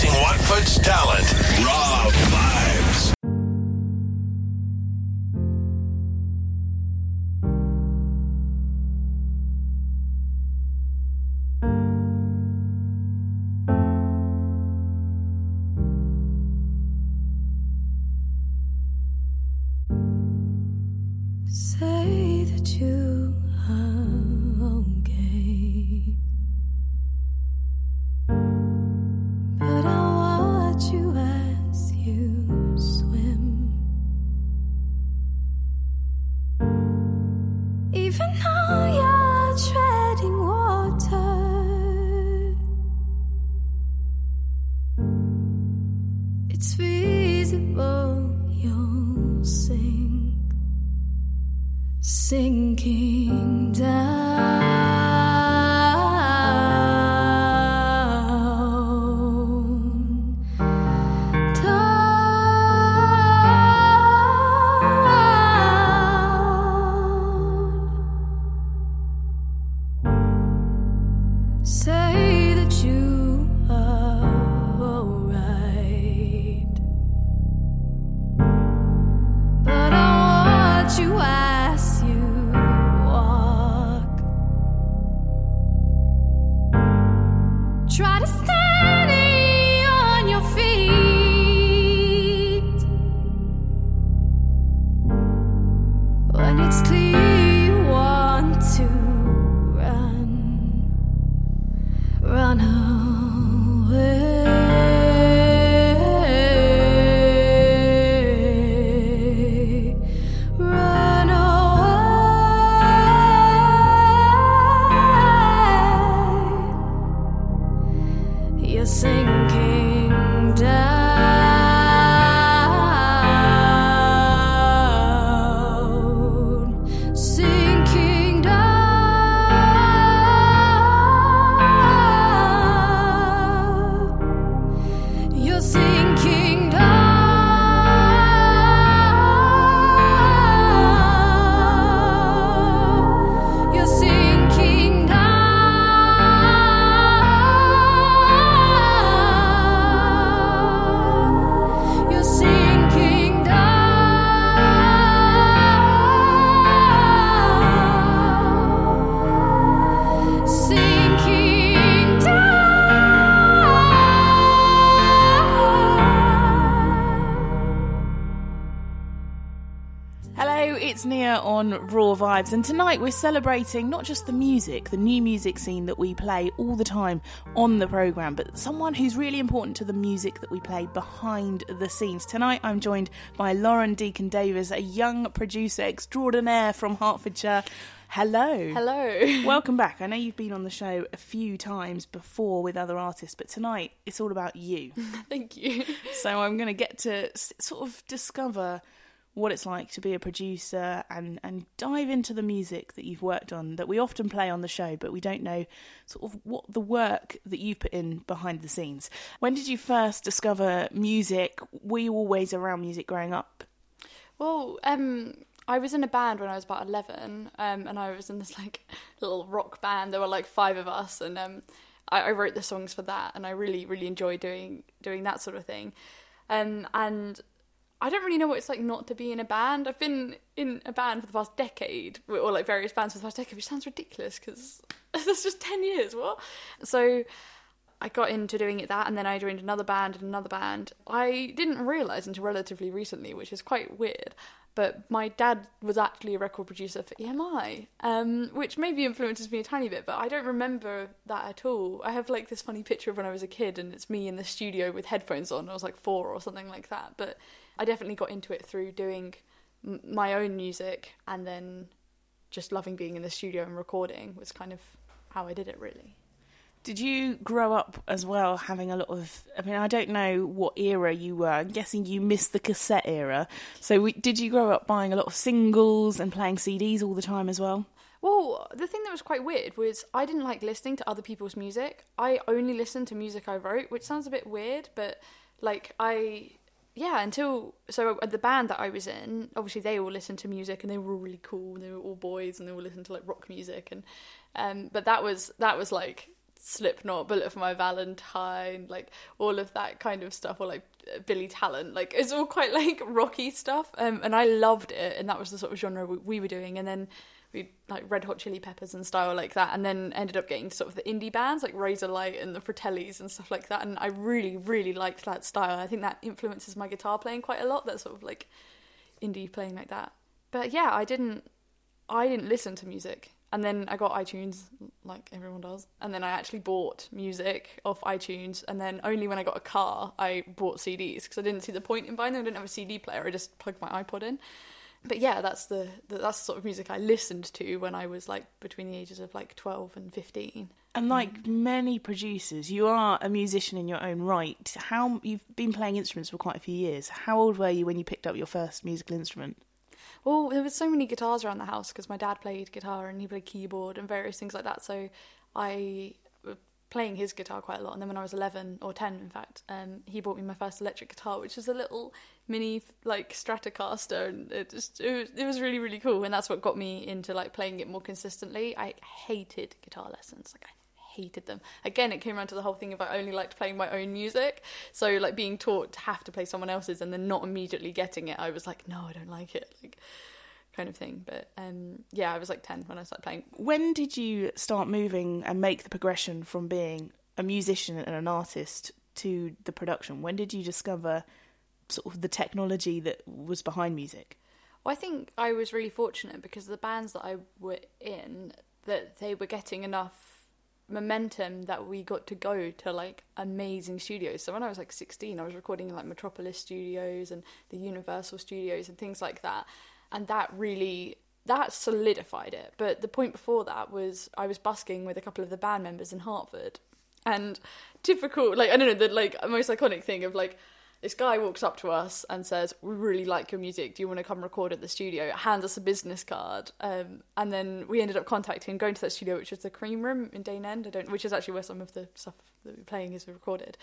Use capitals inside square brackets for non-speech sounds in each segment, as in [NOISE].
Showcasing Watford's talent. Raw vibes. And tonight we're celebrating not just the music, the new music scene that we play all the time on the programme, but someone who's really important to the music that we play behind the scenes. Tonight I'm joined by Lauren Deakin-Davies, a young producer extraordinaire from Hertfordshire. Hello. Hello. [LAUGHS] Welcome back. I know you've been on the show a few times before with other artists, but tonight it's all about you. [LAUGHS] Thank you. So I'm going to get to sort of discover what it's like to be a producer and, and dive into the music that you've worked on that we often play on the show, but we don't know sort of what the work that you've put in behind the scenes. When did you first discover music? Were you always around music growing up? Well, um, I was in a band when I was about eleven, um, and I was in this like little rock band. There were like five of us, and um, I, I wrote the songs for that, and I really, really enjoy doing doing that sort of thing. Um, and I don't really know what it's like not to be in a band. I've been in a band for the past decade, or like various bands for the past decade, which sounds ridiculous because [LAUGHS] that's just ten years. What? So I got into doing it that, and then I joined another band and another band. I didn't realise until relatively recently, which is quite weird. But my dad was actually a record producer for EMI, um, which maybe influences me a tiny bit, but I don't remember that at all. I have like this funny picture of when I was a kid, and it's me in the studio with headphones on. I was like four or something like that. But I definitely got into it through doing m- my own music, and then just loving being in the studio and recording was kind of how I did it, really. Did you grow up as well having a lot of? I mean, I don't know what era you were. I'm guessing you missed the cassette era. So, we, did you grow up buying a lot of singles and playing CDs all the time as well? Well, the thing that was quite weird was I didn't like listening to other people's music. I only listened to music I wrote, which sounds a bit weird, but like I yeah, until so the band that I was in, obviously they all listened to music and they were all really cool. They were all boys and they all listened to like rock music and um but that was that was like Slipknot, Bullet for My Valentine, like all of that kind of stuff, or like Billy Talent. Like it's all quite [LAUGHS] like rocky stuff, um, and I loved it, and that was the sort of genre we, we were doing. And then we like Red Hot Chili Peppers and style like that, and then ended up getting sort of the indie bands like Razorlight and the Fratellis and stuff like that. And I really, really liked that style. I think that influences my guitar playing quite a lot. That sort of like indie playing like that. But yeah, I didn't, I didn't listen to music. And then I got iTunes, like everyone does. And then I actually bought music off iTunes. And then only when I got a car, I bought CDs because I didn't see the point in buying them. I didn't have a CD player. I just plugged my iPod in but yeah, that's the, that's the sort of music I listened to when I was like between the ages of like twelve and fifteen. And like many producers, you are a musician in your own right. How you've been playing instruments for quite a few years. How old were you when you picked up your first musical instrument? Well, there was so many guitars around the house because my dad played guitar and he played keyboard and various things like that. So I was playing his guitar quite a lot. And then when I was 11 or 10, in fact, um, he bought me my first electric guitar, which was a little mini like Stratocaster, and it just it was, it was really really cool. And that's what got me into like playing it more consistently. I hated guitar lessons, like I hated them. Again, it came around to the whole thing of I only liked playing my own music. So like being taught to have to play someone else's and then not immediately getting it, I was like, no, I don't like it, like kind of thing. But um, yeah, I was like ten when I started playing. When did you start moving and make the progression from being a musician and an artist to the production? When did you discover sort of the technology that was behind music? Well, I think I was really fortunate because the bands that I were in that they were getting enough momentum that we got to go to like amazing studios. So when I was like 16, I was recording in like Metropolis Studios and the Universal Studios and things like that. And that really that solidified it. But the point before that was I was busking with a couple of the band members in Hertford. And typical like I don't know the like most iconic thing of like this guy walks up to us and says, "We really like your music. Do you want to come record at the studio?" Hands us a business card, um, and then we ended up contacting, going to that studio, which was the Cream Room in Dane End. I don't, which is actually where some of the stuff that we're playing is recorded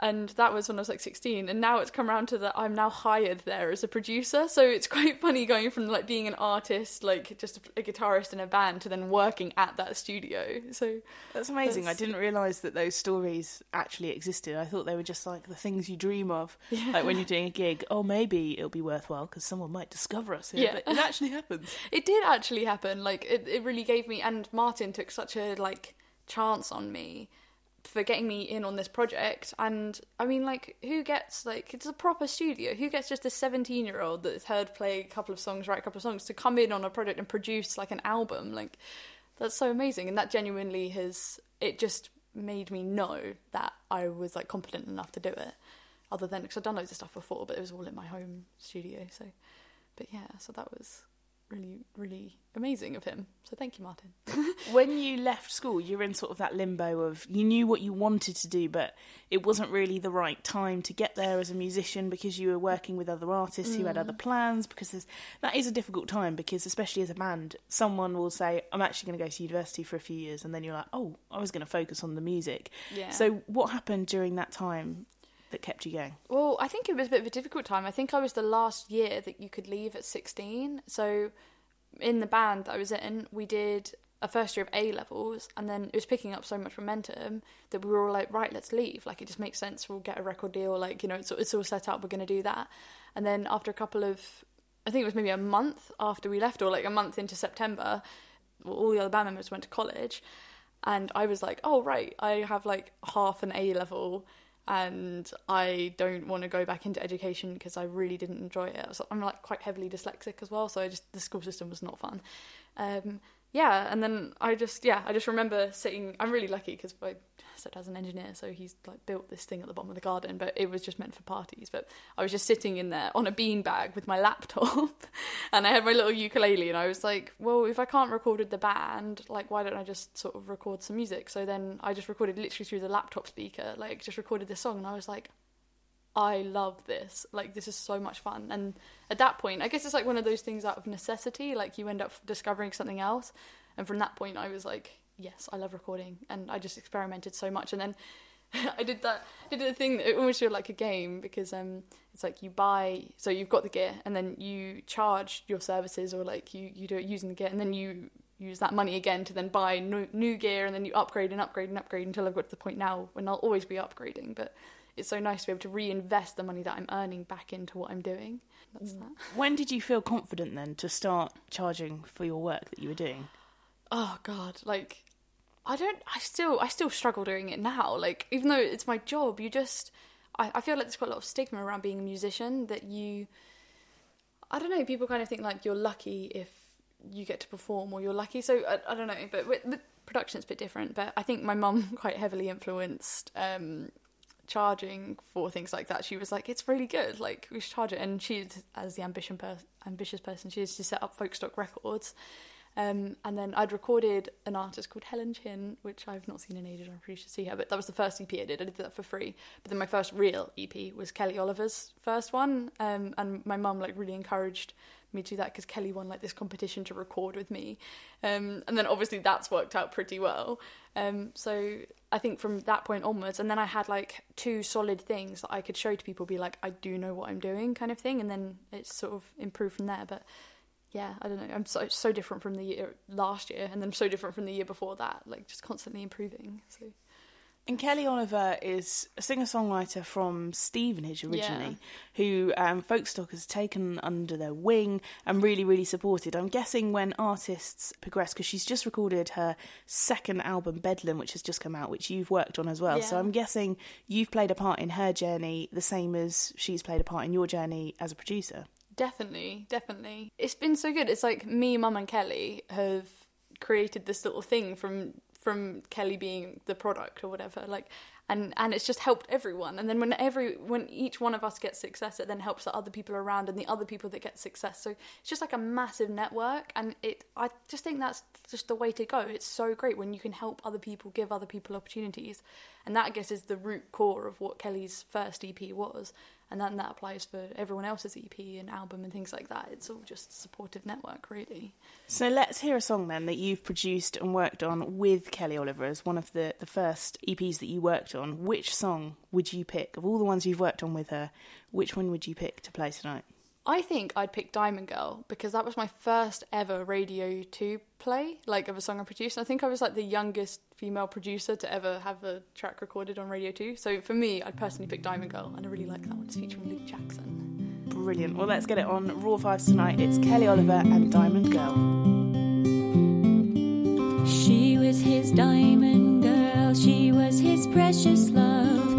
and that was when I was like 16 and now it's come around to that I'm now hired there as a producer so it's [LAUGHS] quite funny going from like being an artist like just a, a guitarist in a band to then working at that studio so That's amazing. That's- I didn't realise that those stories actually existed. I thought they were just like the things you dream of, like when you're doing a gig. Oh, maybe it'll be worthwhile because someone might discover us here. Yeah. But it actually [LAUGHS] happens. it did actually happen like it, it really gave me and Martin took such a like chance on me for getting me in on this project. And I mean like who gets like it's a proper studio. Who gets just a 17 year old that's heard play a couple of songs write a couple of songs to come in on a project and produce like an album? Like that's so amazing. And that genuinely has it just made me know that I was like competent enough to do it other than because I've done loads of stuff before but it was all in my home studio so. But yeah so that was really really amazing of him so thank you Martin [LAUGHS] when you left school, you were in sort of that limbo of you knew what you wanted to do, but it wasn't really the right time to get there as a musician because you were working with other artists who had other mm. plans. Because there's, that is a difficult time because, especially as a band, someone will say, I'm actually going to go to university for a few years, and then you're like, oh, I was going to focus on the music. Yeah. So, what happened during that time that kept you going? Well, I think it was a bit of a difficult time. I think I was the last year that you could leave at 16. So, in the band that I was in, we did a first year of A levels, and then it was picking up so much momentum that we were all like, right, let's leave. Like, it just makes sense. We'll get a record deal. Like, you know, it's, it's all set up. We're going to do that. And then after a couple of, I think it was maybe a month after we left, or like a month into September, all the other band members went to college. And I was like, oh, right, I have like half an A level and I don't want to go back into education because I really didn't enjoy it. I'm like quite heavily dyslexic as well, so I just the school system was not fun. Um, yeah, and then I just yeah I just remember sitting. I'm really lucky because said as an engineer, so he's like built this thing at the bottom of the garden, but it was just meant for parties. But I was just sitting in there on a beanbag with my [LAUGHS] laptop, and I had my little ukulele, and I was like, well, if I can't record with the band, like why don't I just sort of record some music? So then I just recorded literally through the laptop speaker, like just recorded this song, and I was like, I love this. Like this is so much fun. And at that point, I guess it's like one of those things out of necessity. Like you end up discovering something else. And from that point, I was like, yes, I love recording. And I just experimented so much. And then [LAUGHS] I did that. Did the thing that it almost feel like a game because um, it's like you buy. So you've got the gear, and then you charge your services, or like you you do it using the gear, and then you use that money again to then buy new, new gear and then you upgrade and upgrade and upgrade until I've got to the point now when I'll always be upgrading. But it's so nice to be able to reinvest the money that I'm earning back into what I'm doing. That's that. When did you feel confident then to start charging for your work that you were doing? oh god like i don't i still i still struggle doing it now like even though it's my job you just i, I feel like there's quite a lot of stigma around being a musician that you i don't know people kind of think like you're lucky if you get to perform or you're lucky so i, I don't know but with, with production it's a bit different but i think my mum [LAUGHS] quite heavily influenced um charging for things like that she was like it's really good like we should charge it and she as the ambition per- ambitious person she used to set up Folkstock records um, and then I'd recorded an artist called Helen Chin, which I've not seen in ages. I'm pretty sure see her, but that was the first EP I did. I did that for free. But then my first real EP was Kelly Oliver's first one, um, and my mum like really encouraged me do that because Kelly won like this competition to record with me, um, and then obviously that's worked out pretty well. Um, so I think from that point onwards, and then I had like two solid things that I could show to people, be like, I do know what I'm doing, kind of thing, and then it's sort of improved from there. But yeah, I don't know. I'm so so different from the year last year, and then so different from the year before that. Like just constantly improving. So And Kelly Oliver is a singer songwriter from Stevenage originally, who um, Folkstock has taken under their wing and really, really supported. I'm guessing when artists progress, because she's just recorded her second album, Bedlam, which has just come out, which you've worked on as well. So I'm guessing you've played a part in her journey the same as she's played a part in your journey as a producer. Definitely, definitely. It's been so good. It's like me, Mum, and Kelly have created this little thing from from Kelly being the product or whatever. Like, and and it's just helped everyone. And then when every when each one of us gets success, it then helps the other people around and the other people that get success. So it's just like a massive network. And it, I just think that's just the way to go. It's so great when you can help other people, give other people opportunities, and that I guess is the root core of what Kelly's first EP was and then that applies for everyone else's EP and album and things like that. It's all just a supportive network, really. So let's hear a song then that you've produced and worked on with Kelly Oliver as one of the, the first EPs that you worked on. Which song would you pick? Of all the ones you've worked on with her, which one would you pick to play tonight? I think I'd pick Diamond Girl because that was my first ever Radio 2 play, like of a song I produced. I think I was like the youngest female producer to ever have a track recorded on Radio 2. So for me, I'd personally pick Diamond Girl, and I really like that one. It's featuring Luke Jackson. Brilliant. Well, let's get it on Raw Vibes tonight. It's Kelly Oliver and Diamond Girl. She was his diamond girl, she was his precious love.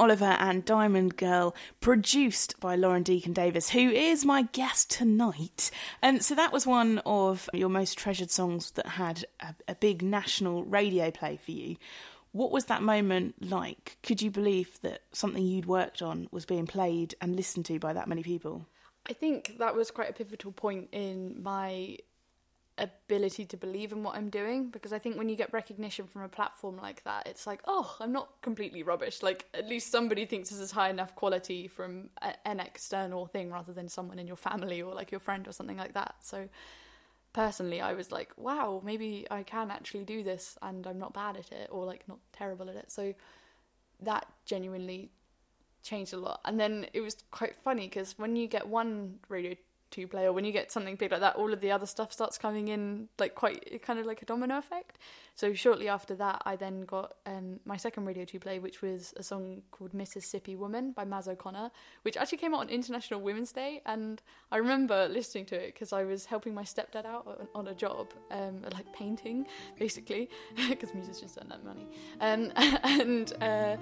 Oliver and Diamond Girl, produced by Lauren Deakin-Davies, who is my guest tonight. And so that was one of your most treasured songs that had a, a big national radio play for you. What was that moment like? Could you believe that something you'd worked on was being played and listened to by that many people? I think that was quite a pivotal point in my ability to believe in what I'm doing because I think when you get recognition from a platform like that, it's like, oh, I'm not completely rubbish. Like, at least somebody thinks this is high enough quality from a, an external thing rather than someone in your family or like your friend or something like that. So, personally, I was like, wow, maybe I can actually do this and I'm not bad at it or like not terrible at it. So, that genuinely changed a lot. And then it was quite funny because when you get one radio two player when you get something big like that all of the other stuff starts coming in like quite kind of like a domino effect. So shortly after that i then got um, my second radio two play which was a song called mississippi woman by maz o'connor which actually came out on international women's day. And i remember listening to it because i was helping my stepdad out on, on a job um, like painting basically [LAUGHS] because musicians don't have money. Um, [LAUGHS] and uh,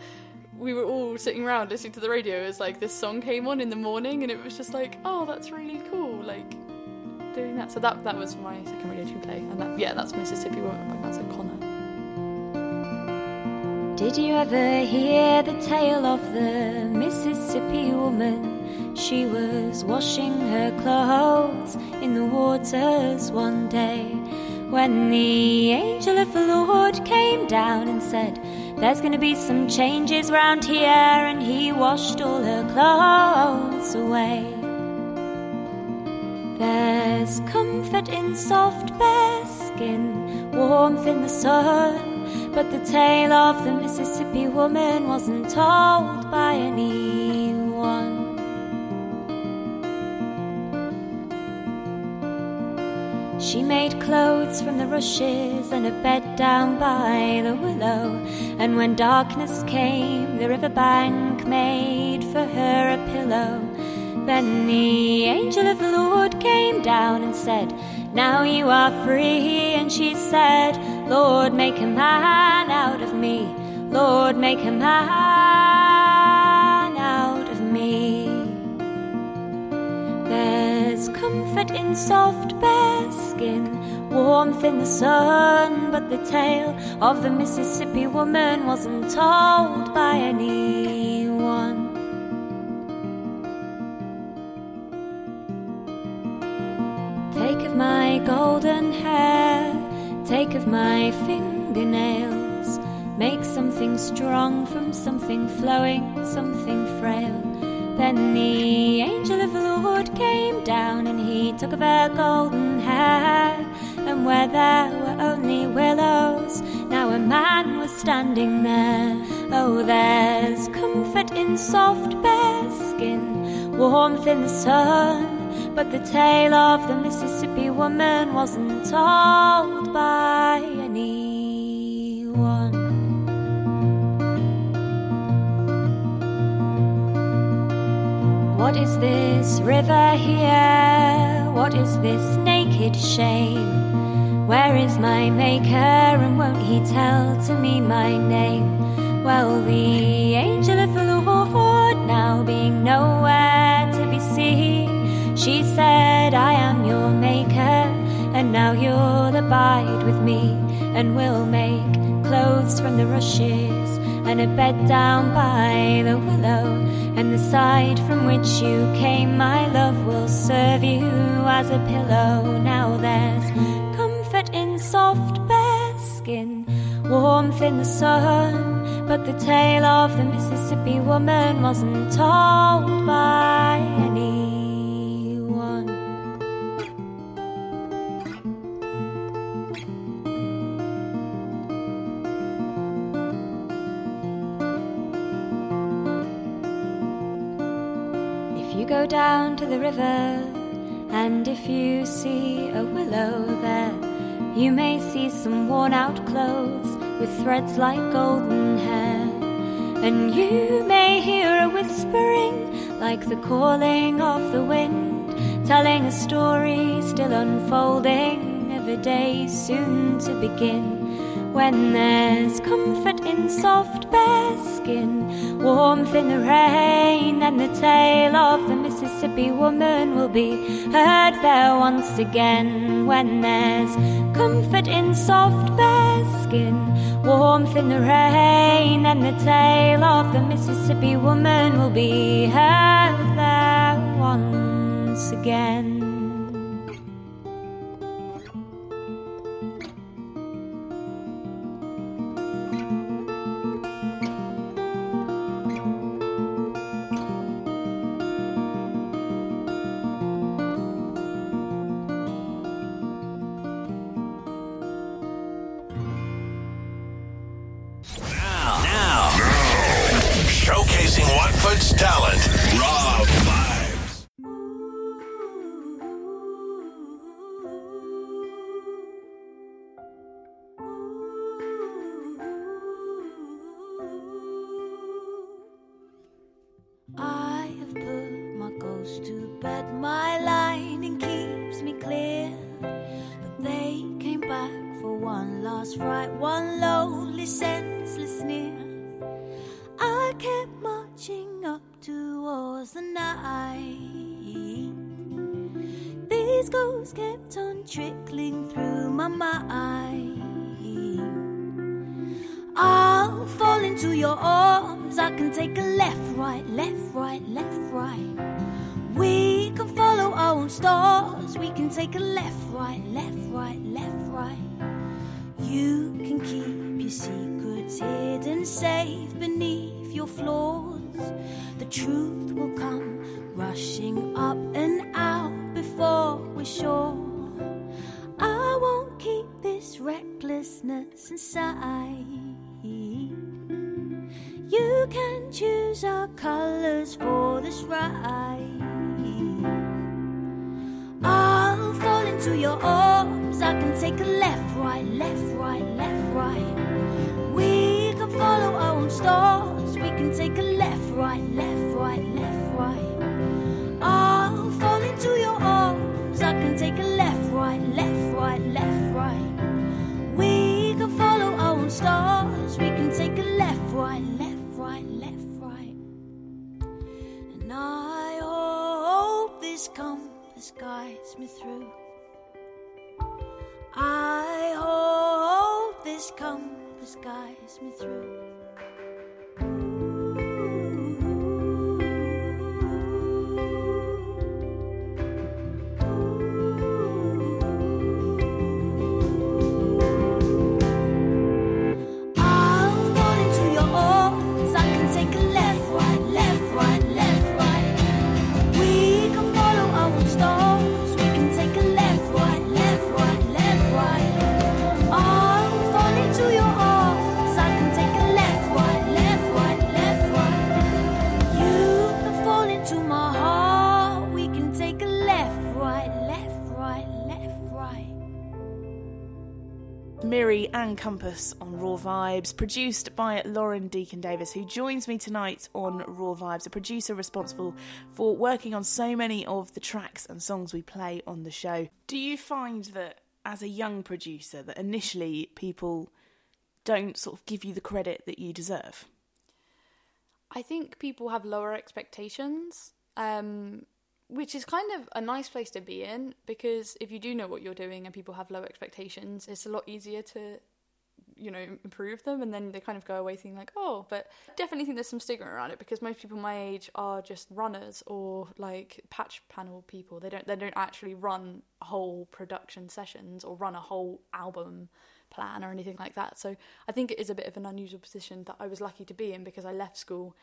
we were all sitting around listening to the radio as like this song came on in the morning and it was just like oh that's really cool like doing that so that that was my second radio two play and that yeah that's mississippi woman by Maz o'connor Did you ever hear the tale of the Mississippi woman? She was washing her clothes in the waters one day when the angel of the Lord came down and said, There's gonna be some changes round here, and he washed all her clothes away. There's comfort in soft bare skin, warmth in the sun. But the tale of the Mississippi woman wasn't told by anyone. She made clothes from the rushes and a bed down by the willow. And when darkness came, the riverbank made for her a pillow. Then the angel of the Lord came down and said, Now you are free. And she said, Lord, make a man out of me. Lord, make a man out of me. There's comfort in soft bare skin, warmth in the sun, but the tale of the Mississippi woman wasn't told by anyone. Take of my golden hair, take of my fingernails, make something strong from something flowing, something frail. Then the angel of the Lord came down and he took of her golden hair. And where there were only willows, now a man was standing there. Oh, there's comfort in soft bare skin, warmth in the sun. But the tale of the Mississippi woman wasn't told by What is this river here? What is this naked shame? Where is my maker and won't he tell to me my name? Well, the angel of the Lord now being nowhere to be seen, she said, I am your maker, and now you'll abide with me, and we'll make clothes from the rushes and a bed down by the willow. And the side from which you came, my love, will serve you as a pillow. Now there's comfort in soft bare skin, warmth in the sun. But the tale of the Mississippi woman wasn't told by down to the river, and if you see a willow there, you may see some worn out clothes with threads like golden hair. And you may hear a whispering like the calling of the wind, telling a story still unfolding a day soon to begin. When there's comfort in soft bare skin, warmth in the rain, then the tale of the Mississippi woman will be heard there once again. When there's comfort in soft bare skin, warmth in the rain, then the tale of the Mississippi woman will be heard there once again. Right, left, right. We can follow our own stars. We can take a left, right, left, right, left, right. You can keep your secrets hidden safe beneath your floors. The truth will come rushing up and out before we're sure. I won't keep this recklessness inside. You can choose our colors for this ride. I'll fall into your arms. I can take a left, right, left, right, left, right. We can follow our own stars. We can take a left, right, left, right, left, right. I'll fall into your arms. I can take a left, right, left, right, left, right. We can follow our own stars. We can take a left, right, left, I hope this compass guides me through. I hope this compass guides me through. Miri and Compass on Raw Vibes, produced by Lauren Deakin-Davies, who joins me tonight on Raw Vibes, a producer responsible for working on so many of the tracks and songs we play on the show. Do you find that as a young producer that initially people don't sort of give you the credit that you deserve? I think people have lower expectations, um, which is kind of a nice place to be in because if you do know what you're doing and people have low expectations, it's a lot easier to, you know, improve them. And then they kind of go away thinking like, oh, but definitely think there's some stigma around it because most people my age are just runners or like patch panel people. They don't they don't actually run whole production sessions or run a whole album plan or anything like that. So I think it is a bit of an unusual position that I was lucky to be in because I left school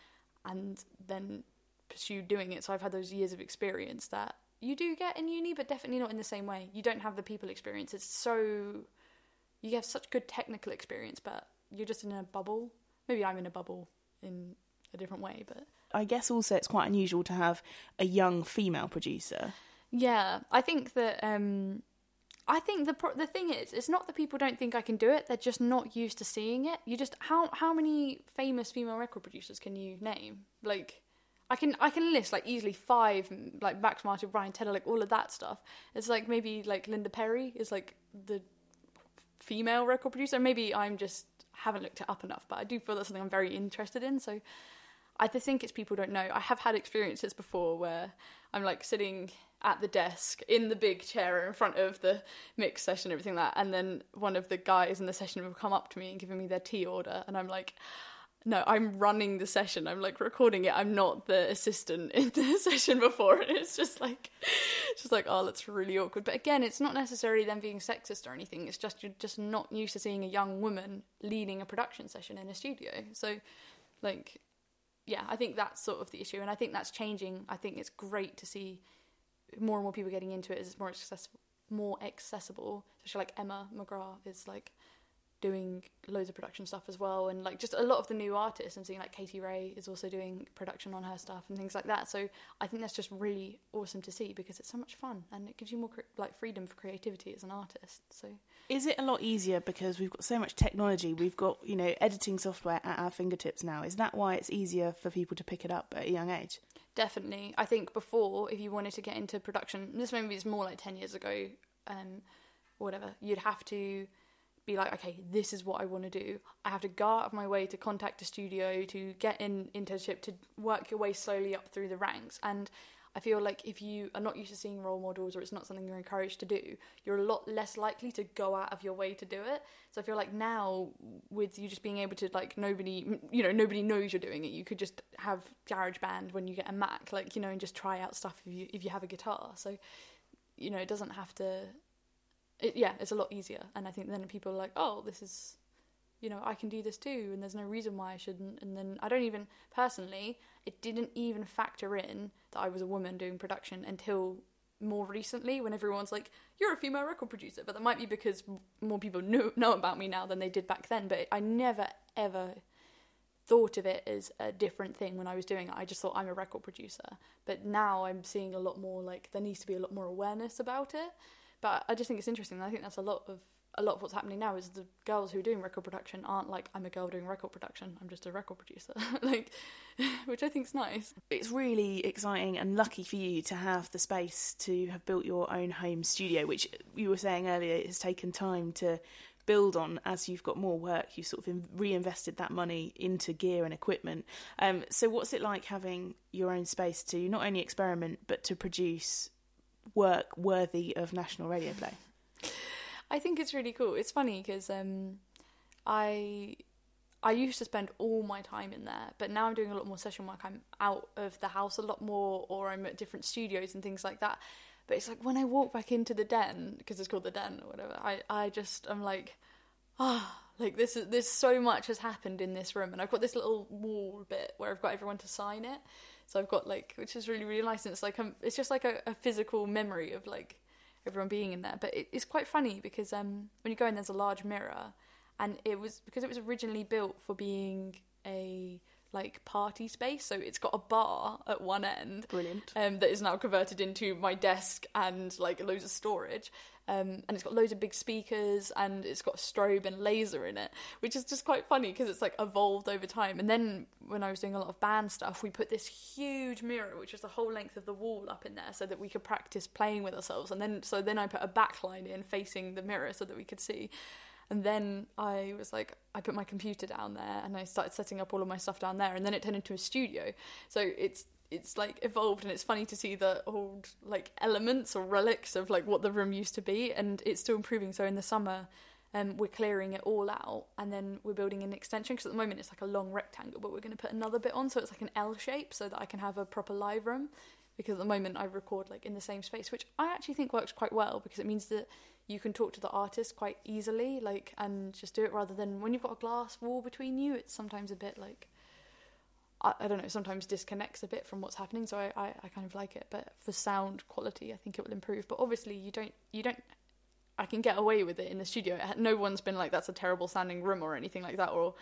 and then pursued doing it. So I've had those years of experience that you do get in uni, but definitely not in the same way. You don't have the people experience. It's so you have such good technical experience, but you're just in a bubble. Maybe I'm in a bubble in a different way, but I guess also it's quite unusual to have a young female producer. Yeah, I think that um, I think the pro- the thing is, it's not that people don't think I can do it; they're just not used to seeing it. You just how how many famous female record producers can you name? Like, I can I can list like easily five, like Max Martin, Brian Tedder, like all of that stuff. It's like maybe like Linda Perry is like the female record producer. Maybe I'm just haven't looked it up enough, but I do feel that's something I'm very interested in. So I think it's people don't know. I have had experiences before where I'm like sitting at the desk in the big chair in front of the mix session, everything like that, and then one of the guys in the session will come up to me and giving me their tea order, and I'm like, no, I'm running the session. I'm like recording it. I'm not the assistant in the [LAUGHS] session before, and it's just like, just like, oh, that's really awkward. But again, it's not necessarily them being sexist or anything. It's just you're just not used to seeing a young woman leading a production session in a studio. So, like, yeah, I think that's sort of the issue, and I think that's changing. I think it's great to see more and more people getting into it as it's more accessible, more accessible. Especially like Emma McGrath is like doing loads of production stuff as well, and like just a lot of the new artists. I'm seeing like Katie Ray is also doing production on her stuff and things like that. So I think that's just really awesome to see because it's so much fun and it gives you more like freedom for creativity as an artist. So Is it a lot easier because we've got so much technology? We've got, you know, editing software at our fingertips now. Is that why it's easier for people to pick it up at a young age? Definitely. I think before, if you wanted to get into production, this maybe is more like 10 years ago, um, whatever, you'd have to be like, okay, this is what I want to do. I have to go out of my way to contact a studio, to get in internship, to work your way slowly up through the ranks. And I feel like if you are not used to seeing role models or it's not something you're encouraged to do, you're a lot less likely to go out of your way to do it. So I feel like now with you just being able to like nobody, you know, nobody knows you're doing it. You could just have GarageBand when you get a Mac, like you know, and just try out stuff if you if you have a guitar. So you know, it doesn't have to. It, yeah, it's a lot easier, and I think then people are like, oh, this is you know, I can do this too, and there's no reason why I shouldn't. And then I don't even, personally, it didn't even factor in that I was a woman doing production until more recently when everyone's like, you're a female record producer. But that might be because more people know, know about me now than they did back then. But I never, ever thought of it as a different thing when I was doing it. I just thought I'm a record producer. But now I'm seeing a lot more like there needs to be a lot more awareness about it. But I just think it's interesting. I think that's a lot of a lot of what's happening now is the girls who are doing record production aren't like I'm a girl doing record production. I'm just a record producer, [LAUGHS] like, [LAUGHS] which I think is nice. It's really exciting and lucky for you to have the space to have built your own home studio, which you were saying earlier has taken time to build on as you've got more work. You've sort of reinvested that money into gear and equipment. Um, so, what's it like having your own space to not only experiment but to produce work worthy of national radio play? I think it's really cool. It's funny because um, I I used to spend all my time in there, but now I'm doing a lot more session work. I'm out of the house a lot more, or I'm at different studios and things like that. But it's like when I walk back into the den because it's called the den or whatever. I I just I'm like, ah, oh, like this is there's so much has happened in this room, and I've got this little wall bit where I've got everyone to sign it. So I've got like, which is really really nice, and it's like um, it's just like a, a physical memory of like everyone being in there. But it, it's quite funny because um, when you go in, there's a large mirror, and it was because it was originally built for being a like party space. So it's got a bar at one end, Brilliant. um, that is now converted into my desk and like loads of storage. Um, and it's got loads of big speakers and it's got a strobe and laser in it, which is just quite funny because it's like evolved over time. And then when I was doing a lot of band stuff, we put this huge mirror, which was the whole length of the wall, up in there so that we could practice playing with ourselves. And then so then I put a backline in facing the mirror so that we could see. And then I was like, I put my computer down there and I started setting up all of my stuff down there. And then it turned into a studio. So it's it's like evolved and it's funny to see the old like elements or relics of like what the room used to be and it's still improving so in the summer um, we're clearing it all out and then we're building an extension because at the moment it's like a long rectangle but we're going to put another bit on so it's like an L shape so that I can have a proper live room because at the moment I record like in the same space which I actually think works quite well because it means that you can talk to the artist quite easily like and just do it rather than when you've got a glass wall between you it's sometimes a bit like I, I don't know, sometimes disconnects a bit from what's happening. So I, I, I kind of like it. But for sound quality, I think it will improve. But obviously, you don't, you don't. I can get away with it in the studio. No one's been like, "That's a terrible sounding room" or anything like that. Or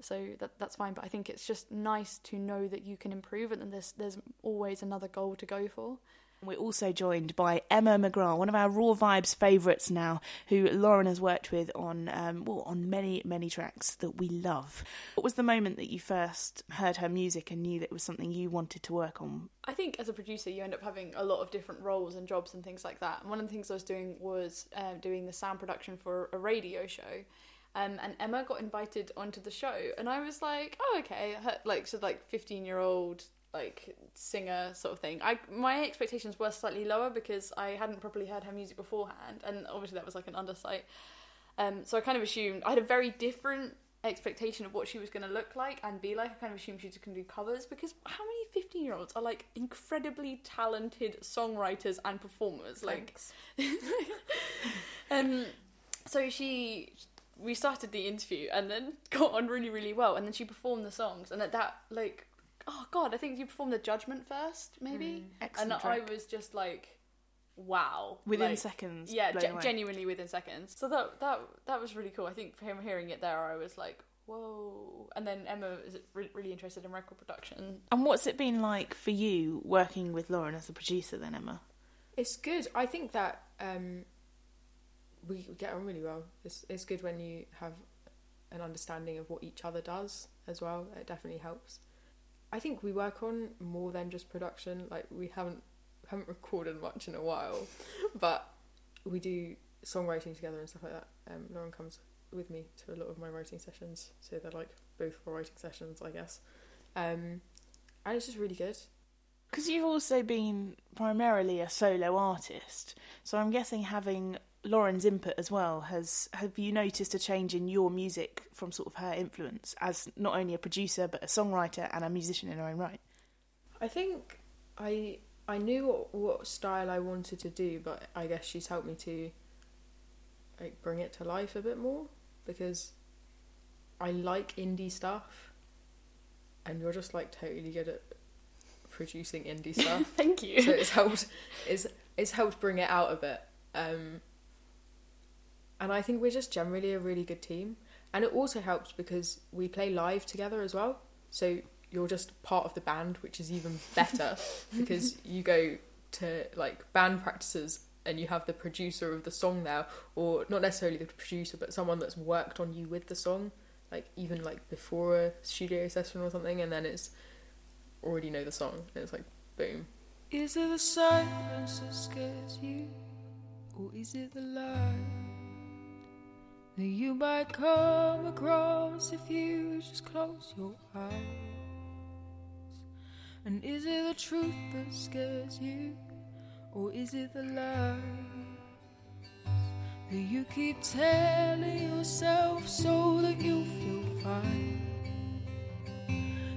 so that that's fine. But I think it's just nice to know that you can improve, and there's there's always another goal to go for. We're also joined by Emma McGrath, one of our Raw Vibes favourites now, who Lauren has worked with on um, well on many many tracks that we love. What was the moment that you first heard her music and knew that it was something you wanted to work on? I think as a producer, you end up having a lot of different roles and jobs and things like that. And one of the things I was doing was um, doing the sound production for a radio show. Um, and Emma got invited onto the show, and I was like, "Oh, okay." Her, like, so like fifteen year old like singer sort of thing. I my expectations were slightly lower because I hadn't properly heard her music beforehand, and obviously that was like an undersight. Um, so I kind of assumed I had a very different expectation of what she was going to look like and be like. I kind of assumed she was going to do covers because how many fifteen year olds are like incredibly talented songwriters and performers? Like, [LAUGHS] um, so she we started the interview and then [LAUGHS] got on really really well, and then she performed the songs, and at that like oh god, I think you performed the Judgment first, maybe, Excellent and track. I was just like, wow, Within like, seconds, yeah, blown ge- away. genuinely within seconds. So that that that was really cool. I think for him hearing it there, I was like, whoa. And then Emma is re- really interested in record production. And what's it been like for you working with Lauren as a producer then, Emma? It's good. I think that um, we get on really well. It's it's good when you have an understanding of what each other does as well. It definitely helps. I think we work on more than just production. Like we haven't haven't recorded much in a while, [LAUGHS] but we do songwriting together and stuff like that. Um, Lauren comes with me to a lot of my writing sessions, so they're like both for writing sessions, I guess. Um, and it's just really good. Because you've also been primarily a solo artist, so I'm guessing having Lauren's input as well has have you noticed a change in your music from sort of her influence as not only a producer but a songwriter and a musician in her own right? I think I I knew what, what style I wanted to do, but I guess she's helped me to like bring it to life a bit more because I like indie stuff, and you're just like totally good at producing indie [LAUGHS] stuff. Thank you. so it's helped it's it's helped bring it out a bit. Um, and I think we're just generally a really good team. And it also helps because we play live together as well. So you're just part of the band, which is even better [LAUGHS] because you go to like band practices and you have the producer of the song there, or not necessarily the producer, but someone that's worked on you with the song, like even like before a studio session or something, and then it's already know the song. And it's like boom, Is it the silence that scares you? Or is it the light that you might come across if you just close your eyes? And is it the truth that scares you? Or is it the lies that you keep telling yourself so that you feel fine?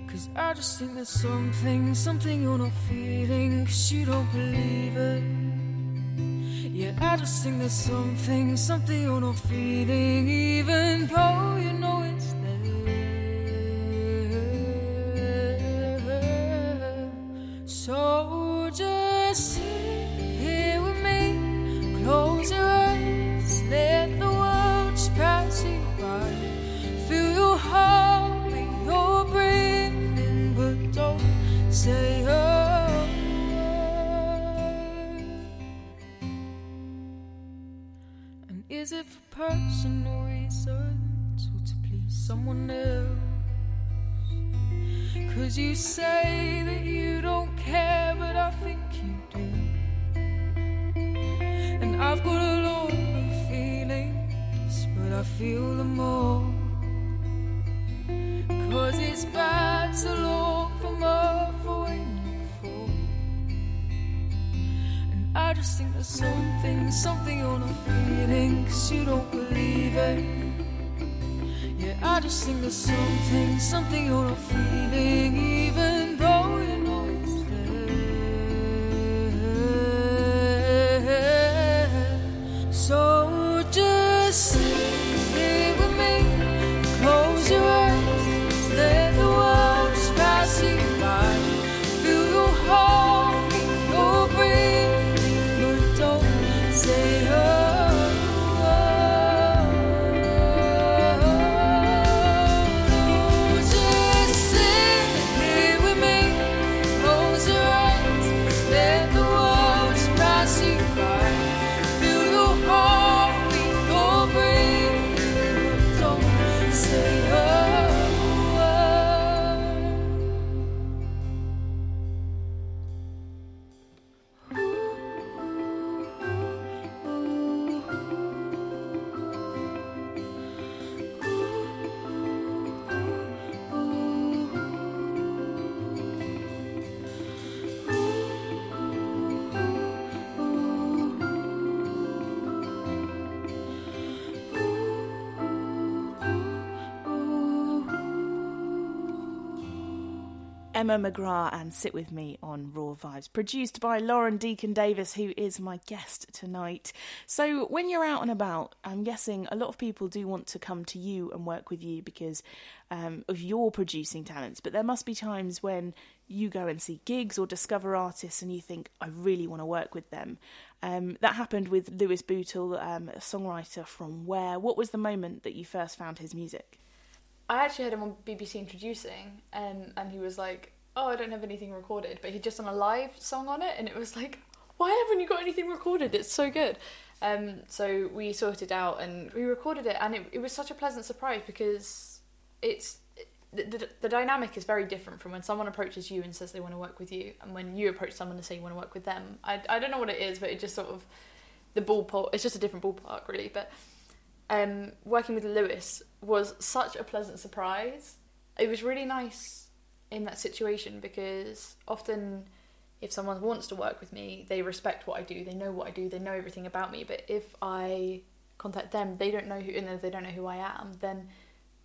Cause I just think there's something, something you're not feeling, cause you don't believe it. Yeah, I just think there's something, something you're not feeling, even though you know is it for personal reasons or to please someone else? Cause you say that you don't care, but I think you do. And I've got a lot of feelings, but I feel them all. Cause it's bad to look for when I just think there's something, something you're not feeling, cause you don't believe it. Yeah, I just think there's something, something you're not feeling, even Emma McGrath and Sit With Me on Raw Vibes, produced by Lauren Deakin-Davies, who is my guest tonight. So, when you're out and about, I'm guessing a lot of people do want to come to you and work with you because um, of your producing talents, but there must be times when you go and see gigs or discover artists and you think, I really want to work with them. Um, that happened with Lewis Bootle, um, a songwriter from Ware. What was the moment that you first found his music? I actually heard him on BBC Introducing, um, and he was like, "Oh, I don't have anything recorded," but he'd just done a live song on it, and it was like, "Why haven't you got anything recorded? It's so good." Um, so we sorted out and we recorded it, and it, it was such a pleasant surprise because it's the, the, dynamic is very different from when someone approaches you and says they want to work with you, and when you approach someone to say you want to work with them. I I don't know what it is, but it just sort of the ballpark. It's just a different ballpark, really, but um, working with Lewis was such a pleasant surprise. It was really nice in that situation because often, if someone wants to work with me, they respect what I do, they know what I do, they know everything about me. But if I contact them, they don't know who, and they don't know who I am, then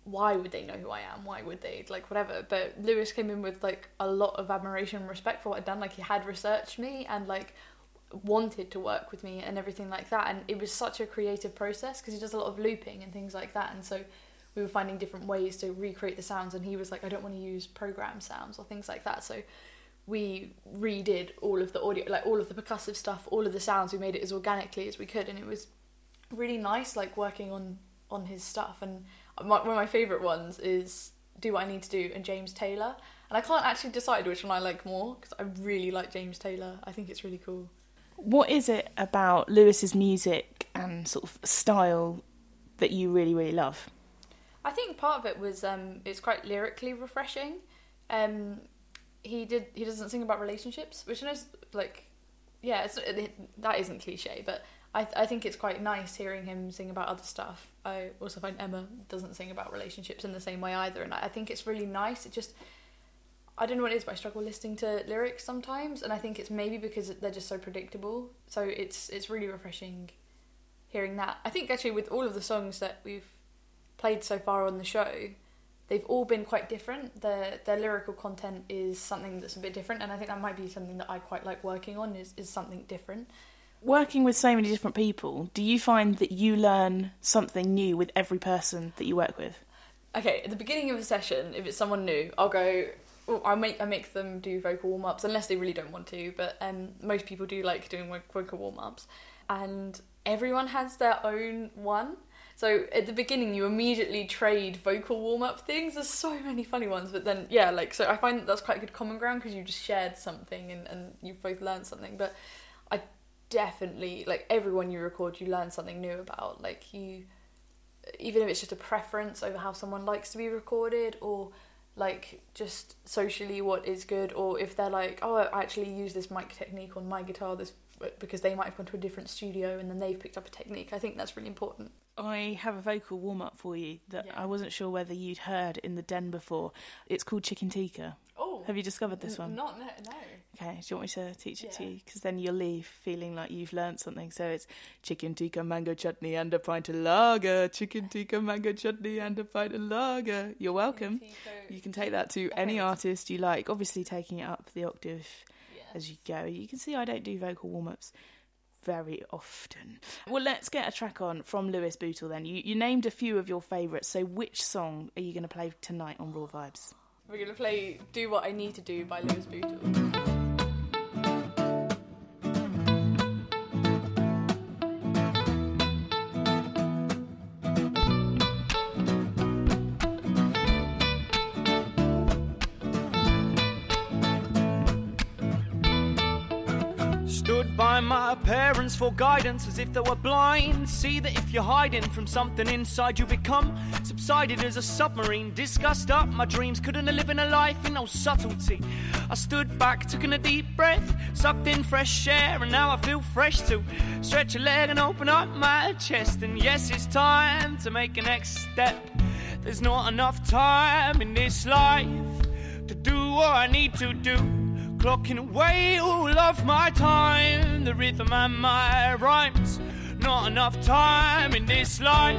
why would they know who I am? Why would they like whatever? But Lewis came in with like a lot of admiration and respect for what I'd done. Like he had researched me and like wanted to work with me and everything like that and it was such a creative process because he does a lot of looping and things like that and so we were finding different ways to recreate the sounds and he was like I don't want to use program sounds or things like that. So we redid all of the audio like all of the percussive stuff all of the sounds. We made it as organically as we could and it was really nice like working on on his stuff. And my, one of my favorite ones is do what I need to do and James Taylor. And I can't actually decide which one I like more because I really like James Taylor. I think it's really cool. What is it about Lewis's music and sort of style that you really, really love? I think part of it was um, it's quite lyrically refreshing. Um, he did he doesn't sing about relationships, which is like yeah, it, that isn't cliche, but I I think it's quite nice hearing him sing about other stuff. I also find Emma doesn't sing about relationships in the same way either, and I, I think it's really nice. It just I don't know what it is, but I struggle listening to lyrics sometimes, and I think it's maybe because they're just so predictable. So it's it's really refreshing hearing that. I think actually with all of the songs that we've played so far on the show, they've all been quite different. Their their lyrical content is something that's a bit different, and I think that might be something that I quite like working on is is something different. Working with so many different people, do you find that you learn something new with every person that you work with? Okay, at the beginning of a session, if it's someone new, I'll go. Well, I make I make them do vocal warm ups unless they really don't want to. But um, most people do like doing vo- vocal warm ups, and everyone has their own one. So at the beginning, you immediately trade vocal warm up things. There's so many funny ones, but then yeah, like so I find that that's quite a good common ground because you just shared something and and you've both learned something. But I definitely like everyone you record, you learn something new about. Like you, even if it's just a preference over how someone likes to be recorded or like just socially what is good or if they're like oh I actually use this mic technique on my guitar this because they might have gone to a different studio and then they've picked up a technique I think that's really important I have a vocal warm up for you that Yeah. I wasn't sure whether you'd heard in the den before. It's called Chicken Tikka. oh Have you discovered this one? not no. Okay, do you want me to teach it to you? Because then you'll leave feeling like you've learnt something. So it's chicken tikka mango chutney and a pint of lager. Chicken tikka mango chutney and a pint of lager. You're welcome. You can take that to any artist you like. Obviously, taking it up the octave as you go. You can see I don't do vocal warm ups very often. Well, let's get a track on from Lewis Bootle then. You, you named a few of your favourites. So, which song are you going to play tonight on Raw Vibes? we're gonna play "Do What I Need to Do" by Lewis Bootle. Parents for guidance as if they were blind. See that if you're hiding from something inside, you become subsided as a submarine. Disgust up my dreams, couldn't live in a life in no subtlety. I stood back, took in a deep breath, sucked in fresh air, and now I feel fresh too. Stretch a leg and open up my chest, and yes, it's time to make a next step. There's not enough time in this life to do what I need to do. Clocking away all of my time, the rhythm and my rhymes. Not enough time in this life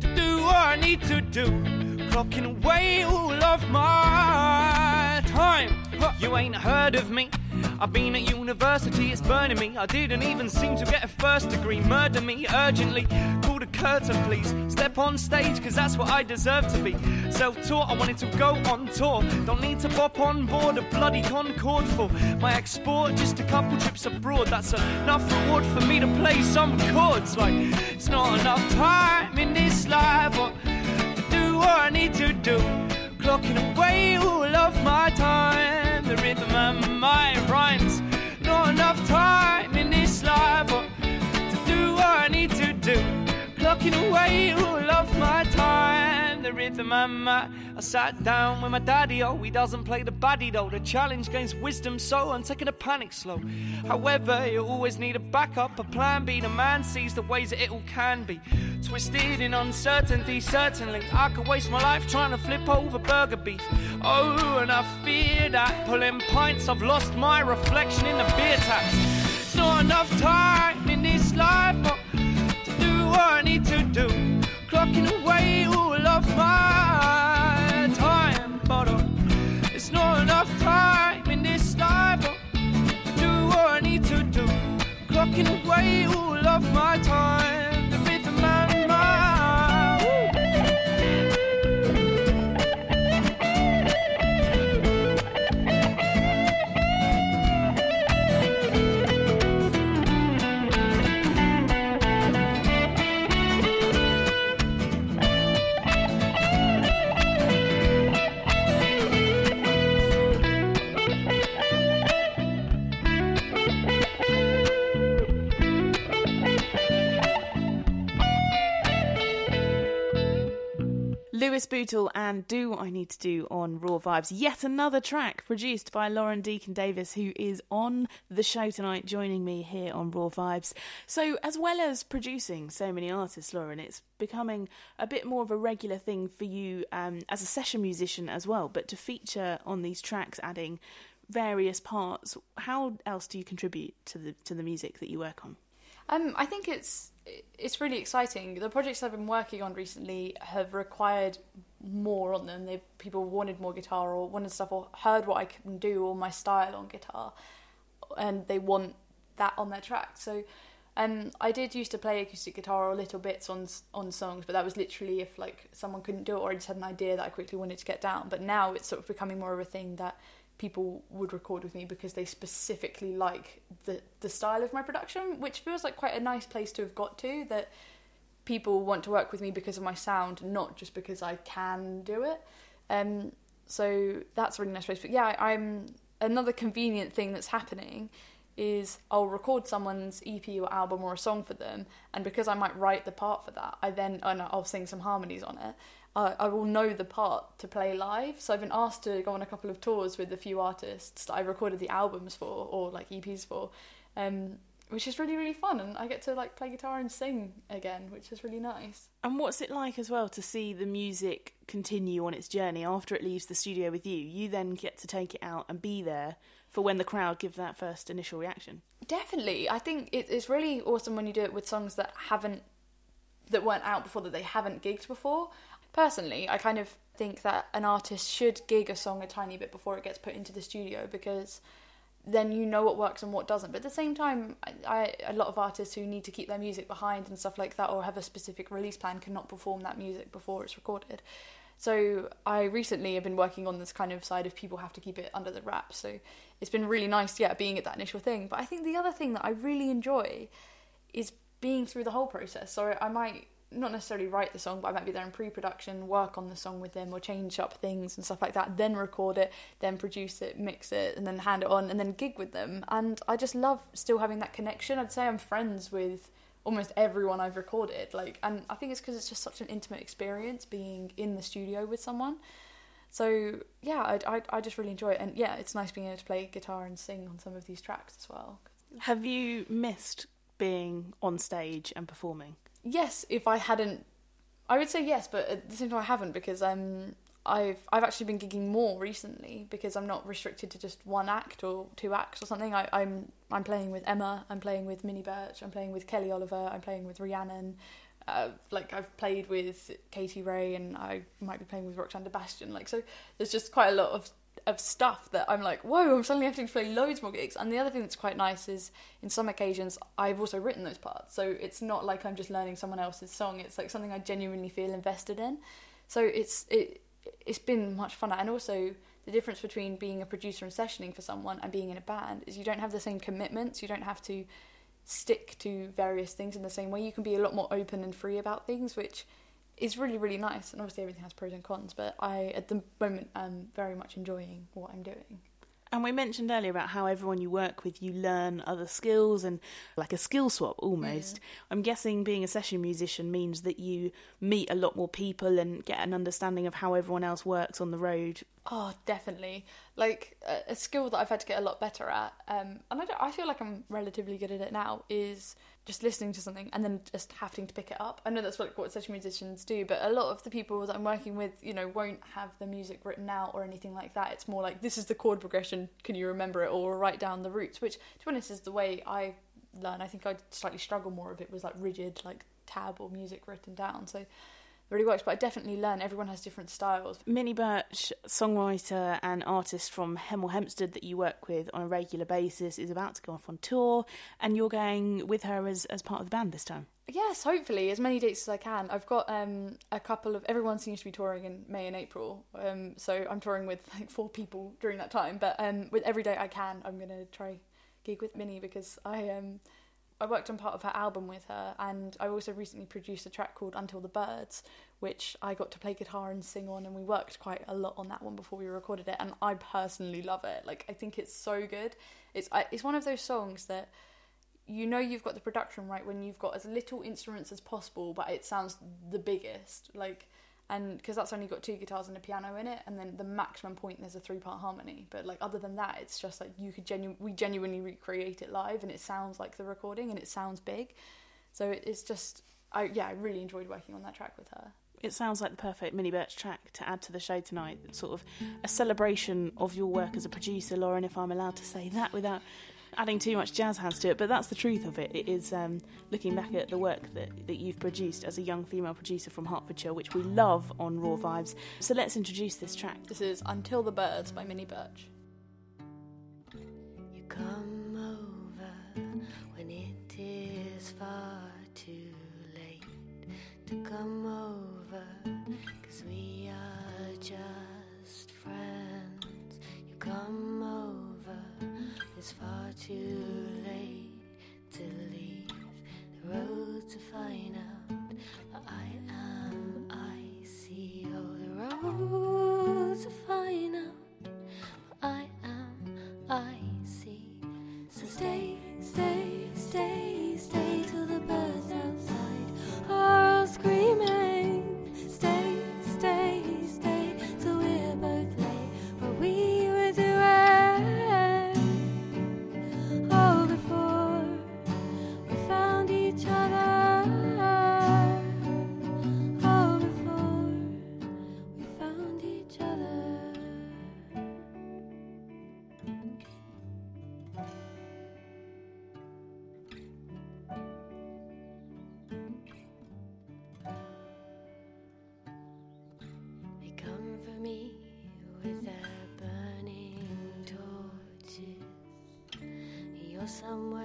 to do what I need to do. Clocking away all of my time. You ain't heard of me. I've been at university, it's burning me. I didn't even seem to get a first degree. Murder me urgently. Curtain, please. Step on stage, cause that's what I deserve to be. Self taught, I wanted to go on tour. Don't need to pop on board a bloody Concorde for my export. Just a couple trips abroad, that's enough reward for me to play some chords. Like, it's not enough time in this life or to do what I need to do. Clocking away all of my time, the rhythm and my rhymes. Not enough time in this life or to do what I need to do. Clocking away all of my time, the rhythm and my. I sat down with my daddy, oh, he doesn't play the baddie though. The challenge gains wisdom, so I'm taking a panic slow. However, you always need a backup, a plan B. The man sees the ways that it all can be. Twisted in uncertainty, certainly. I could waste my life trying to flip over burger beef. Oh, and I fear that pulling pints, I've lost my reflection in the beer taps. It's not enough time in this life but what I need to do. Clocking away all of my time, but uh, it's not enough time in this life but do what I need to do. Clocking away all of my time, And Do What I Need to Do on Raw Vibes. Yet another track produced by Lauren Deakin-Davies, who is on the show tonight, joining me here on Raw Vibes. So, as well as producing so many artists, Lauren, it's becoming a bit more of a regular thing for you um, as a session musician as well, but to feature on these tracks, adding various parts. How else do you contribute to the to the music that you work on? Um, I think it's it's really exciting. The projects I've been working on recently have required more on them. They people wanted more guitar or wanted stuff or heard what I can do or my style on guitar, and they want that on their track. So, um, I did used to play acoustic guitar or little bits on on songs, but that was literally if like someone couldn't do it or I just had an idea that I quickly wanted to get down. But now it's sort of becoming more of a thing that people would record with me because they specifically like the the style of my production, which feels like quite a nice place to have got to. That people want to work with me because of my sound, not just because I can do it. Um, so that's a really nice place. But yeah, I, I'm another convenient thing that's happening is I'll record someone's EP or album or a song for them, and because I might write the part for that, I then and I'll sing some harmonies on it. I I will know the part to play live. So I've been asked to go on a couple of tours with a few artists that I recorded the albums for or like EPs for, um, which is really really fun, and I get to like play guitar and sing again, which is really nice. And what's it like as well to see the music continue on its journey after it leaves the studio with you? You then get to take it out and be there for when the crowd give that first initial reaction. Definitely, I think it, it's really awesome when you do it with songs that haven't that weren't out before that they haven't gigged before. Personally, I kind of think that an artist should gig a song a tiny bit before it gets put into the studio because then you know what works and what doesn't. But at the same time, I, I a lot of artists who need to keep their music behind and stuff like that, or have a specific release plan, cannot perform that music before it's recorded. So I recently have been working on this kind of side of people have to keep it under the wrap. So it's been really nice, yeah, being at that initial thing. But I think the other thing that I really enjoy is being through the whole process. So I might not necessarily write the song, but I might be there in pre-production, work on the song with them, or change up things and stuff like that. Then record it, then produce it, mix it, and then hand it on, and then gig with them. And I just love still having that connection. I'd say I'm friends with almost everyone I've recorded. Like, and I think it's because it's just such an intimate experience being in the studio with someone. So yeah, I, I I just really enjoy it, and yeah, it's nice being able to play guitar and sing on some of these tracks as well. Have you missed being on stage and performing? Yes, if I hadn't, I would say yes, but at the same time I haven't because um I've I've actually been gigging more recently because I'm not restricted to just one act or two acts or something. I, I'm I'm playing with Emma, I'm playing with Minnie Birch, I'm playing with Kelly Oliver, I'm playing with Rhiannon. Uh, like I've played with Katie Ray and I might be playing with Roxanne Sebastian. Like so, there's just quite a lot of of stuff that I'm like, whoa, I'm suddenly having to play loads more gigs. And the other thing that's quite nice is in some occasions I've also written those parts. So it's not like I'm just learning someone else's song. It's like something I genuinely feel invested in. So it's it it's been much fun. And also the difference between being a producer and sessioning for someone and being in a band is you don't have the same commitments. You don't have to stick to various things in the same way. You can be a lot more open and free about things, which is really really nice. And obviously everything has pros and cons, but I at the moment am very much enjoying what I'm doing. And we mentioned earlier about how everyone you work with, you learn other skills and like a skill swap almost. I'm guessing being a session musician means that you meet a lot more people and get an understanding of how everyone else works on the road. Oh, definitely. Like a, a skill that I've had to get a lot better at, um, and I, I feel like I'm relatively good at it now. Is just listening to something and then just having to pick it up. I know that's what, what session musicians do, but a lot of the people that I'm working with, you know, won't have the music written out or anything like that. It's more like this is the chord progression. Can you remember it or write down the roots? Which, to be honest, is the way I learn. I think I'd slightly struggle more if it was like rigid, like tab or music written down. So really works. But I definitely learn. Everyone has different styles. Minnie Birch, songwriter and artist from Hemel Hempstead that you work with on a regular basis, is about to go off on tour, and you're going with her as, as part of the band this time. Yes, hopefully as many dates as I can. I've got um, a couple of everyone seems to be touring in May and April, um, so I'm touring with like four people during that time. But um, with every date I can, I'm gonna try gig with Minnie because I um I worked on part of her album with her, and I also recently produced a track called Until the Birds, which I got to play guitar and sing on, and we worked quite a lot on that one before we recorded it, and I personally love it. Like I think it's so good. It's I, it's one of those songs that you know you've got the production right when you've got as little instruments as possible, but it sounds the biggest. Like and because that's only got two guitars and a piano in it, and then the maximum point there's a three part harmony. But like other than that, it's just like you could genu- we genuinely recreate it live, and it sounds like the recording, and it sounds big. So it, it's just I yeah I really enjoyed working on that track with her. It sounds like the perfect Minnie Birch track to add to the show tonight. Sort of a celebration of your work as a producer, Lauren, if I'm allowed to say that without adding too much jazz hands to it. But that's the truth of it. It is um, looking back at the work that, that you've produced as a young female producer from Hertfordshire, which we love on Raw Vibes. So let's introduce this track. This is Until the Birds by Minnie Birch. You come over when it is far too late to come over, cause we are just friends. You come over, it's far too late to leave the road to find out. But I am, I see, oh, the road me with their burning torches. You're somewhere.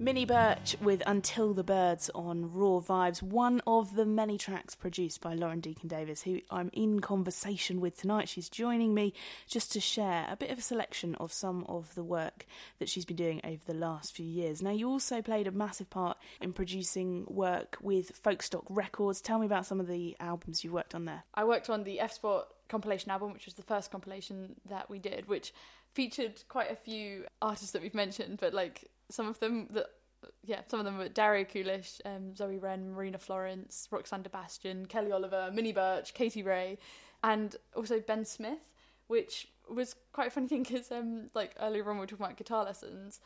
Minnie Birch with Until the Birds on Raw Vibes, one of the many tracks produced by Lauren Deakin-Davies, who I'm in conversation with tonight. She's joining me just to share a bit of a selection of some of the work that she's been doing over the last few years. Now, you also played a massive part in producing work with Folkstock Records. Tell me about some of the albums you worked on there. I worked on the F Sport compilation album, which was the first compilation that we did, which featured quite a few artists that we've mentioned, but like some of them that yeah, some of them were Daria Kulesh, um, Zoe Wren, Marina Florence, Roxanne Sebastian, Kelly Oliver, Minnie Birch, Katie Ray, and also Ben Smith, which was quite a funny [LAUGHS] thing because um, like earlier on we were talking about guitar lessons.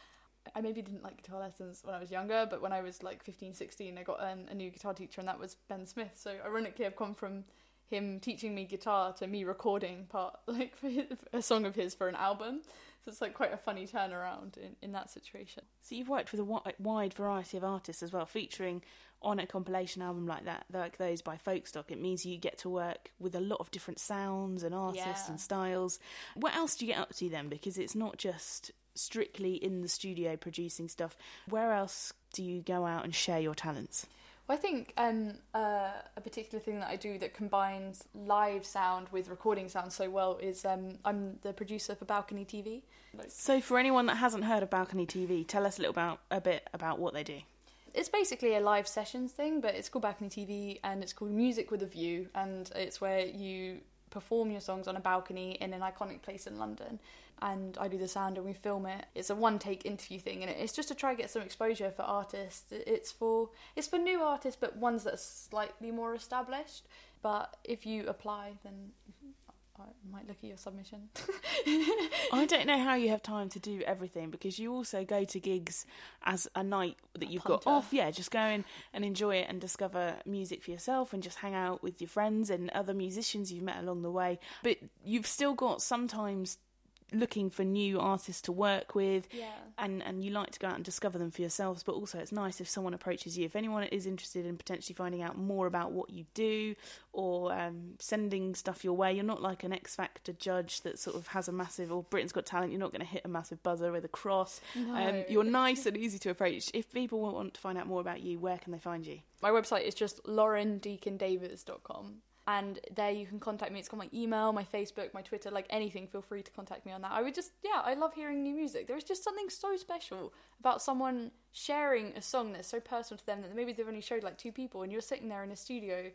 I maybe didn't like guitar lessons when I was younger, but when I was like 15, 16, I got um, a new guitar teacher, and that was Ben Smith. So ironically, I've come from him teaching me guitar to me recording part [LAUGHS] like for his, a song of his for an album. So it's like quite a funny turnaround in, in that situation. So you've worked with a wide variety of artists as well, featuring on a compilation album like that, like those by Folkstock. It means you get to work with a lot of different sounds and artists Yeah. and styles. What else do you get up to then? Because it's not just strictly in the studio producing stuff. Where else do you go out and share your talents? Well, I think um, uh, a particular thing that I do that combines live sound with recording sound so well is um, I'm the producer for Balcony TV. So, for anyone that hasn't heard of Balcony TV, tell us a little about a bit about what they do. It's basically a live sessions thing, but it's called Balcony TV and it's called Music with a View, and it's where you perform your songs on a balcony in an iconic place in London. And I do the sound and we film it. It's a one take interview thing, and it's just to try and get some exposure for artists. It's for it's for new artists, but ones that are slightly more established. But if you apply, then I might look at your submission. [LAUGHS] I don't know how you have time to do everything because you also go to gigs as a night that you've got off. Yeah, just go in and enjoy it and discover music for yourself and just hang out with your friends and other musicians you've met along the way. But you've still got sometimes looking for new artists to work with Yeah. and and you like to go out and discover them for yourselves but also it's nice if someone approaches you. If anyone is interested in potentially finding out more about what you do or um, sending stuff your way you're not like an x factor judge that sort of has a massive or britain's got talent you're not going to hit a massive buzzer with a cross. Um, you're nice and easy to approach. If people want to find out more about you where can they find you? My website is just laurendeakindavies.com. And there you can contact me. It's got my email, my Facebook, my Twitter, like anything. Feel free to contact me on that. I would just, yeah, I love hearing new music. There is just something so special about someone sharing a song that's so personal to them that maybe they've only showed like two people and you're sitting there in a studio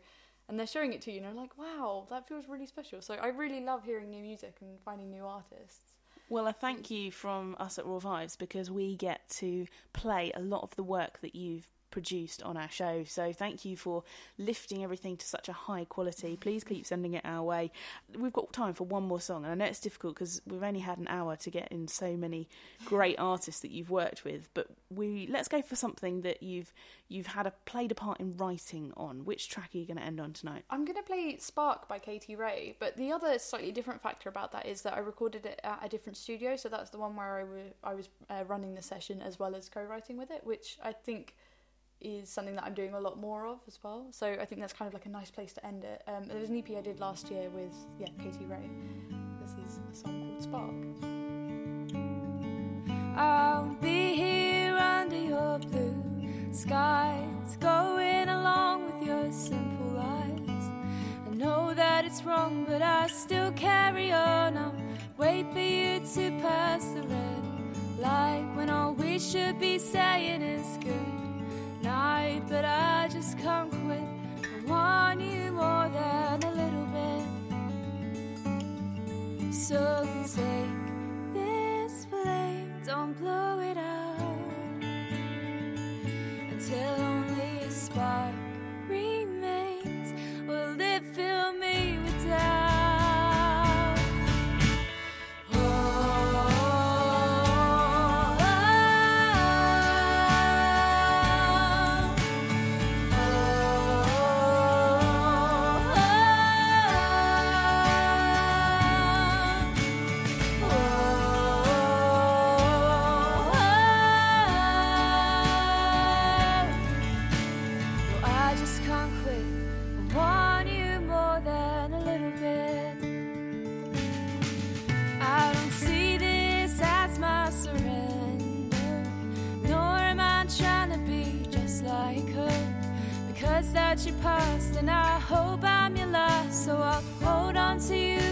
and they're showing it to you and you're like, wow, that feels really special. So I really love hearing new music and finding new artists. Well, a thank you from us at Raw Vibes because we get to play a lot of the work that you've produced on our show. So thank you for lifting everything to such a high quality. Please keep sending it our way. We've got time for one more song, and I know it's difficult because we've only had an hour to get in so many great artists that you've worked with. But we let's go for something that you've you've had a played a part in writing on. Which track are you going to end on tonight? I'm going to play Spark by Katie Ray, but the other slightly different factor about that is that I recorded it at a different studio, so that's the one where I wa- I was uh, running the session as well as co writing with it, which I think is something that I'm doing a lot more of as well. So I think that's kind of like a nice place to end it. Um, there was an EP I did last year with, yeah, Katie Ray. This is a song called Spark. I'll be here under your blue skies, going along with your simple lies. I know that it's wrong, but I still carry on. I'll wait for you to pass the red light when all we should be saying is good night. But I just can't quit. I want you more than a little bit. So take this flame, don't blow it out until past, and I hope I'm your last. So I'll hold on to you.